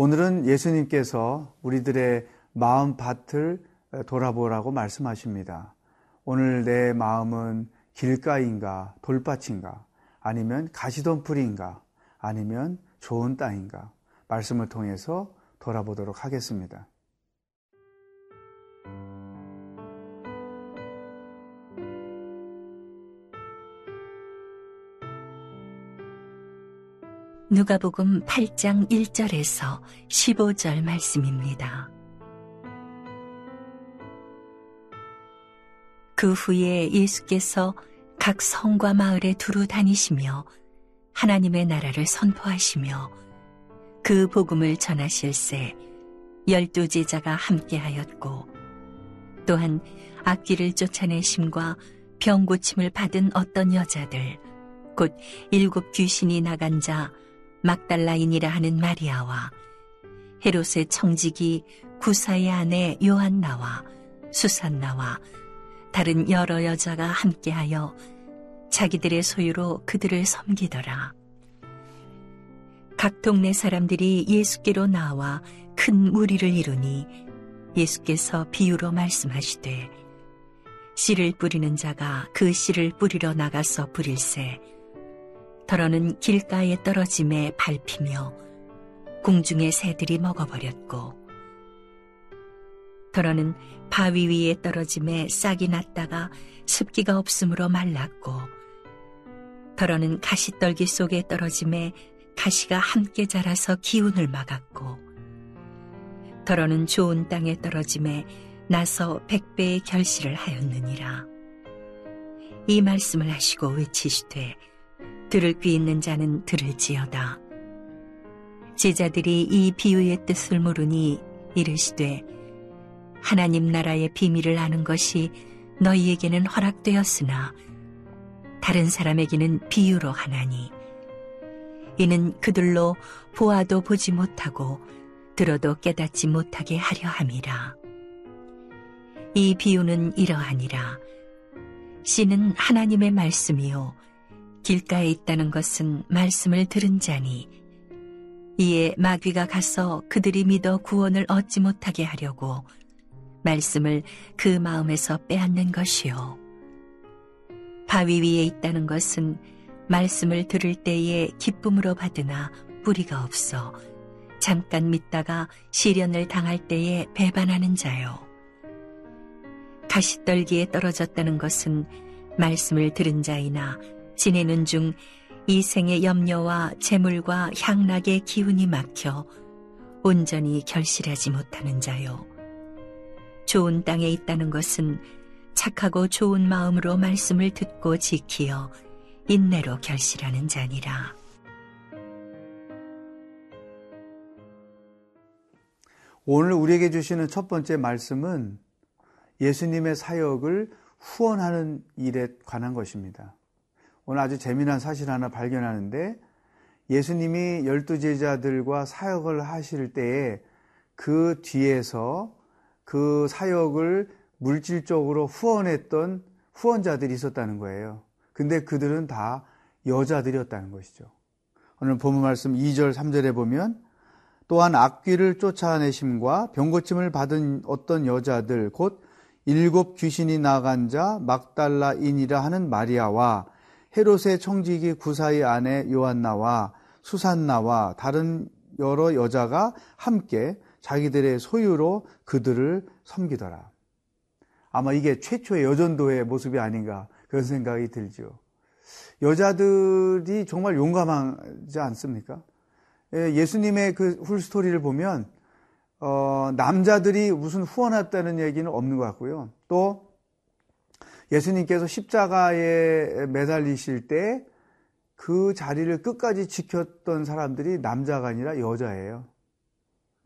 오늘은 예수님께서 우리들의 마음 밭을 돌아보라고 말씀하십니다. 오늘 내 마음은 길가인가, 돌밭인가, 아니면 가시덤불인가, 아니면 좋은 땅인가, 말씀을 통해서 돌아보도록 하겠습니다. 누가복음 8장 1절에서 15절 말씀입니다. 그 후에 예수께서 각 성과 마을에 두루 다니시며 하나님의 나라를 선포하시며 그 복음을 전하실새 열두 제자가 함께하였고 또한 악기를 쫓아내심과 병 고침을 받은 어떤 여자들 곧 일곱 귀신이 나간 자 막달라인이라 하는 마리아와 헤롯의 청지기 구사의 아내 요한나와 수산나와 다른 여러 여자가 함께하여 자기들의 소유로 그들을 섬기더라. 각 동네 사람들이 예수께로 나와 큰 무리를 이루니 예수께서 비유로 말씀하시되 씨를 뿌리는 자가 그 씨를 뿌리러 나가서 뿌릴새 더러는 길가에 떨어짐에 밟히며 궁중의 새들이 먹어버렸고 더러는 바위 위에 떨어짐에 싹이 났다가 습기가 없으므로 말랐고 더러는 가시떨기 속에 떨어짐에 가시가 함께 자라서 기운을 막았고 더러는 좋은 땅에 떨어짐에 나서 백배의 결실을 하였느니라. 이 말씀을 하시고 외치시되 들을 귀 있는 자는 들을지어다. 제자들이 이 비유의 뜻을 모르니 이르시되 하나님 나라의 비밀을 아는 것이 너희에게는 허락되었으나 다른 사람에게는 비유로 하나니 이는 그들로 보아도 보지 못하고 들어도 깨닫지 못하게 하려 함이라. 이 비유는 이러하니라. 씨는 하나님의 말씀이요 길가에 있다는 것은 말씀을 들은 자니 이에 마귀가 가서 그들이 믿어 구원을 얻지 못하게 하려고 말씀을 그 마음에서 빼앗는 것이요. 바위 위에 있다는 것은 말씀을 들을 때에 기쁨으로 받으나 뿌리가 없어 잠깐 믿다가 시련을 당할 때에 배반하는 자요. 가시떨기에 떨어졌다는 것은 말씀을 들은 자이나 지내는 중 이 생의 염려와 재물과 향락의 기운이 막혀 온전히 결실하지 못하는 자요. 좋은 땅에 있다는 것은 착하고 좋은 마음으로 말씀을 듣고 지키어 인내로 결실하는 자니라. 오늘 우리에게 주시는 첫 번째 말씀은 예수님의 사역을 후원하는 일에 관한 것입니다. 오늘 아주 재미난 사실 하나 발견하는데 예수님이 열두 제자들과 사역을 하실 때에 그 뒤에서 그 사역을 물질적으로 후원했던 후원자들이 있었다는 거예요. 근데 그들은 다 여자들이었다는 것이죠. 오늘 본문 말씀 2절, 3절에 보면 또한 악귀를 쫓아내심과 병고침을 받은 어떤 여자들, 곧 일곱 귀신이 나간 자 막달라인이라 하는 마리아와 헤롯의 청지기 구사의 아내 요한나와 수산나와 다른 여러 여자가 함께 자기들의 소유로 그들을 섬기더라. 아마 이게 최초의 여전도의 모습이 아닌가 그런 생각이 들죠. 여자들이 정말 용감하지 않습니까? 예, 예수님의 그 훌스토리를 보면 어, 남자들이 무슨 후원했다는 얘기는 없는 것 같고요. 또 예수님께서 십자가에 매달리실 때 그 자리를 끝까지 지켰던 사람들이 남자가 아니라 여자예요.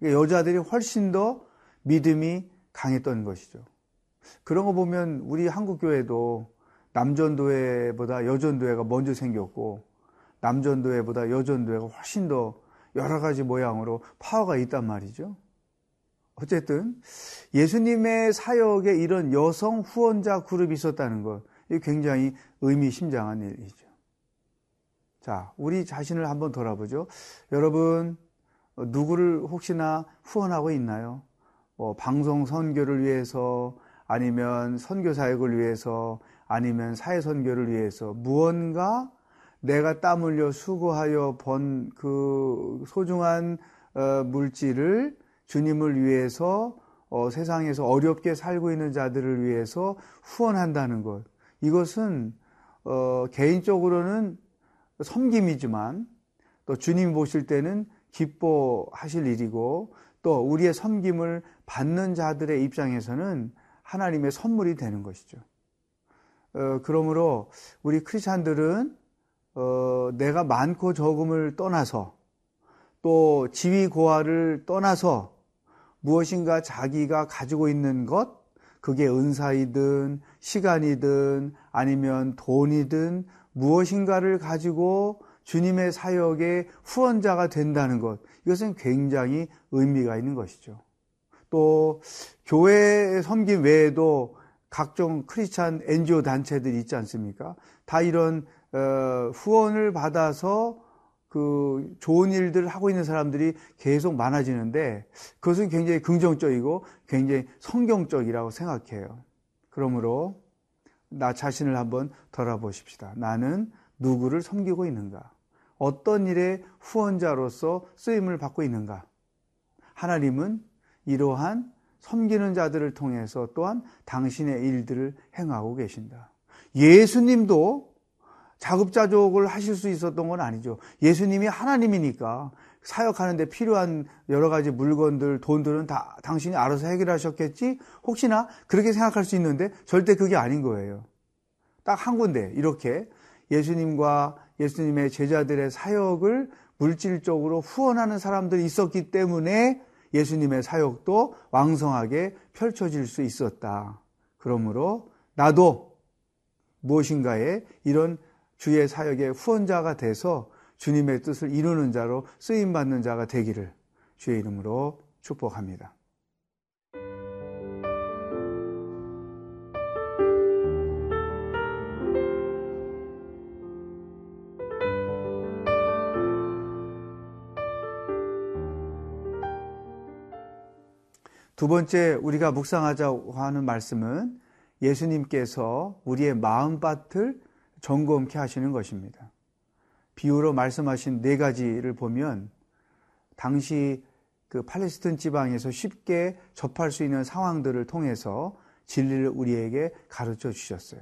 여자들이 훨씬 더 믿음이 강했던 것이죠. 그런 거 보면 우리 한국 교회도 남전도회보다 여전도회가 먼저 생겼고 남전도회보다 여전도회가 훨씬 더 여러 가지 모양으로 파워가 있단 말이죠. 어쨌든 예수님의 사역에 이런 여성 후원자 그룹이 있었다는 것, 이 굉장히 의미심장한 일이죠. 자, 우리 자신을 한번 돌아보죠. 여러분, 누구를 혹시나 후원하고 있나요? 뭐 방송 선교를 위해서 아니면 선교 사역을 위해서 아니면 사회 선교를 위해서 무언가 내가 땀 흘려 수고하여 번 그 소중한 어, 물질을 주님을 위해서 어, 세상에서 어렵게 살고 있는 자들을 위해서 후원한다는 것. 이것은 어, 개인적으로는 섬김이지만 또 주님이 보실 때는 기뻐하실 일이고 또 우리의 섬김을 받는 자들의 입장에서는 하나님의 선물이 되는 것이죠. 어, 그러므로 우리 크리스찬들은 어, 내가 많고 적음을 떠나서 또 지위 고하를 떠나서 무엇인가 자기가 가지고 있는 것, 그게 은사이든 시간이든 아니면 돈이든 무엇인가를 가지고 주님의 사역의 후원자가 된다는 것. 이것은 굉장히 의미가 있는 것이죠. 또 교회 섬김 외에도 각종 크리스찬 NGO 단체들이 있지 않습니까? 다 이런 어, 후원을 받아서 그 좋은 일들을 하고 있는 사람들이 계속 많아지는데 그것은 굉장히 긍정적이고 굉장히 성경적이라고 생각해요. 그러므로 나 자신을 한번 돌아보십시다. 나는 누구를 섬기고 있는가? 어떤 일의 후원자로서 쓰임을 받고 있는가? 하나님은 이러한 섬기는 자들을 통해서 또한 당신의 일들을 행하고 계신다. 예수님도 자급자족을 하실 수 있었던 건 아니죠. 예수님이 하나님이니까 사역하는데 필요한 여러 가지 물건들, 돈들은 다 당신이 알아서 해결하셨겠지? 혹시나 그렇게 생각할 수 있는데 절대 그게 아닌 거예요. 딱 한 군데 이렇게 예수님과 예수님의 제자들의 사역을 물질적으로 후원하는 사람들이 있었기 때문에 예수님의 사역도 왕성하게 펼쳐질 수 있었다. 그러므로 나도 무엇인가에 이런 주의 사역의 후원자가 돼서 주님의 뜻을 이루는 자로 쓰임 받는 자가 되기를 주의 이름으로 축복합니다. 두 번째 우리가 묵상하자고 하는 말씀은 예수님께서 우리의 마음밭을 점검케 하시는 것입니다. 비유로 말씀하신 네 가지를 보면 당시 그 팔레스틴 지방에서 쉽게 접할 수 있는 상황들을 통해서 진리를 우리에게 가르쳐 주셨어요.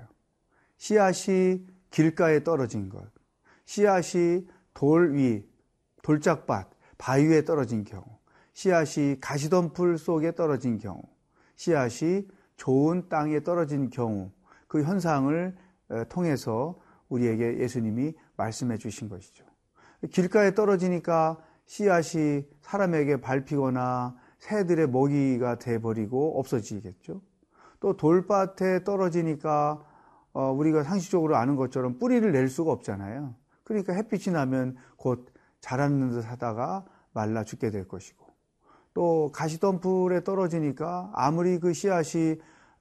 씨앗이 길가에 떨어진 것, 씨앗이 돌 위, 돌짝밭, 바위에 떨어진 경우, 씨앗이 가시덤불 속에 떨어진 경우, 씨앗이 좋은 땅에 떨어진 경우, 그 현상을 통해서 우리에게 예수님이 말씀해 주신 것이죠. 길가에 떨어지니까 씨앗이 사람에게 밟히거나 새들의 먹이가 돼버리고 없어지겠죠. 또 돌밭에 떨어지니까 어, 우리가 상식적으로 아는 것처럼 뿌리를 낼 수가 없잖아요. 그러니까 햇빛이 나면 곧 자라는 듯 하다가 말라 죽게 될 것이고 또 가시덤불에 떨어지니까 아무리 그 씨앗이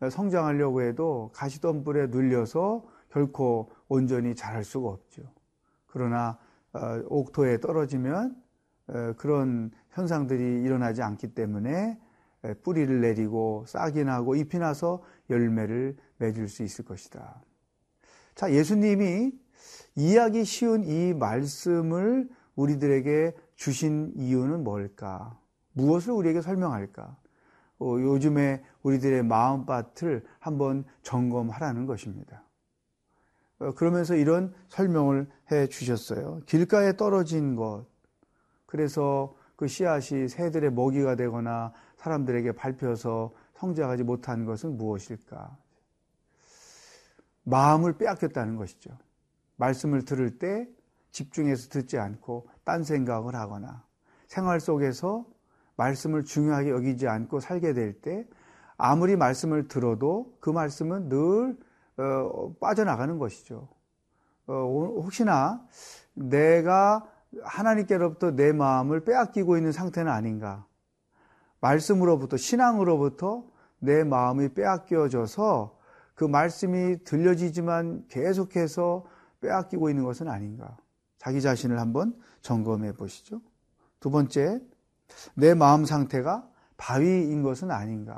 성장하려고 해도 가시덤불에 눌려서 결코 온전히 자랄 수가 없죠. 그러나 어, 옥토에 떨어지면 어, 그런 현상들이 일어나지 않기 때문에 뿌리를 내리고 싹이 나고 잎이 나서 열매를 맺을 수 있을 것이다. 자, 예수님이 이해하기 쉬운 이 말씀을 우리들에게 주신 이유는 뭘까? 무엇을 우리에게 설명할까? 어, 요즘에 우리들의 마음밭을 한번 점검하라는 것입니다. 어, 그러면서 이런 설명을 해 주셨어요. 길가에 떨어진 것. 그래서 그 씨앗이 새들의 먹이가 되거나 사람들에게 밟혀서 성장하지 못한 것은 무엇일까? 마음을 빼앗겼다는 것이죠. 말씀을 들을 때 집중해서 듣지 않고 딴 생각을 하거나 생활 속에서 말씀을 중요하게 여기지 않고 살게 될 때 아무리 말씀을 들어도 그 말씀은 늘 어, 빠져나가는 것이죠. 어, 혹시나 내가 하나님께로부터 내 마음을 빼앗기고 있는 상태는 아닌가. 말씀으로부터, 신앙으로부터 내 마음이 빼앗겨져서 그 말씀이 들려지지만 계속해서 빼앗기고 있는 것은 아닌가. 자기 자신을 한번 점검해 보시죠. 두 번째, 내 마음 상태가 바위인 것은 아닌가.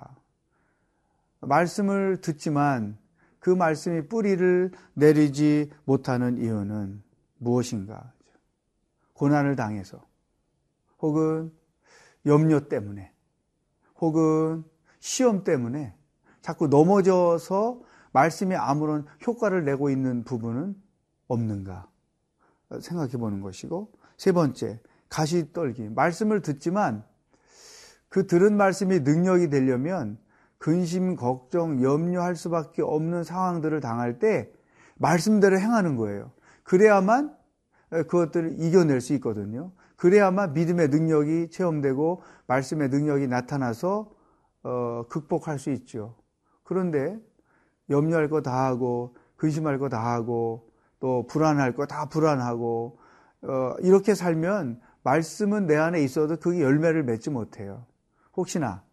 말씀을 듣지만 그 말씀이 뿌리를 내리지 못하는 이유는 무엇인가? 고난을 당해서, 혹은 염려 때문에, 혹은 시험 때문에 자꾸 넘어져서 말씀이 아무런 효과를 내고 있는 부분은 없는가 생각해 보는 것이고, 세 번째, 가시 떨기. 말씀을 듣지만 그 들은 말씀이 능력이 되려면 근심, 걱정, 염려할 수밖에 없는 상황들을 당할 때 말씀대로 행하는 거예요. 그래야만 그것들을 이겨낼 수 있거든요. 그래야만 믿음의 능력이 체험되고 말씀의 능력이 나타나서 어, 극복할 수 있죠. 그런데 염려할 거 다 하고 근심할 거 다 하고 또 불안할 거 다 불안하고 어, 이렇게 살면 말씀은 내 안에 있어도 그게 열매를 맺지 못해요. 혹시나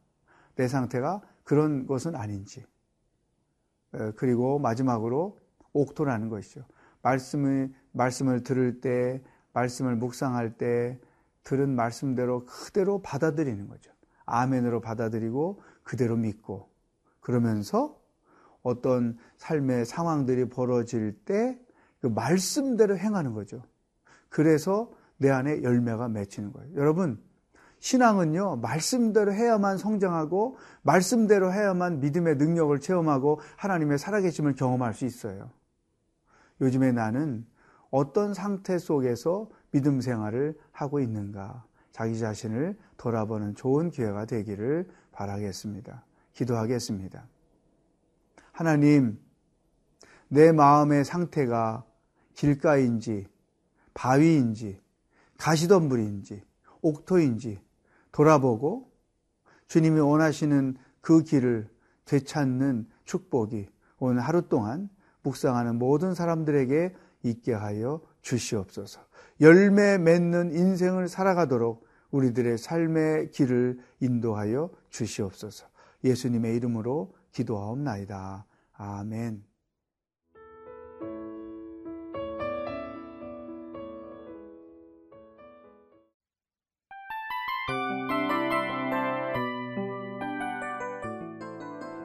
내 상태가 그런 것은 아닌지. 그리고 마지막으로 옥토라는 것이죠. 말씀을, 말씀을 들을 때, 말씀을 묵상할 때, 들은 말씀대로 그대로 받아들이는 거죠. 아멘으로 받아들이고, 그대로 믿고, 그러면서 어떤 삶의 상황들이 벌어질 때, 그 말씀대로 행하는 거죠. 그래서 내 안에 열매가 맺히는 거예요. 여러분, 신앙은요, 말씀대로 해야만 성장하고, 말씀대로 해야만 믿음의 능력을 체험하고, 하나님의 살아계심을 경험할 수 있어요. 요즘에 나는 어떤 상태 속에서 믿음 생활을 하고 있는가, 자기 자신을 돌아보는 좋은 기회가 되기를 바라겠습니다. 기도하겠습니다. 하나님, 내 마음의 상태가 길가인지, 바위인지, 가시덤불인지, 옥토인지, 돌아보고 주님이 원하시는 그 길을 되찾는 축복이 오늘 하루 동안 묵상하는 모든 사람들에게 있게 하여 주시옵소서. 열매 맺는 인생을 살아가도록 우리들의 삶의 길을 인도하여 주시옵소서. 예수님의 이름으로 기도하옵나이다. 아멘.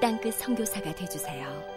땅끝 성교사가 되주세요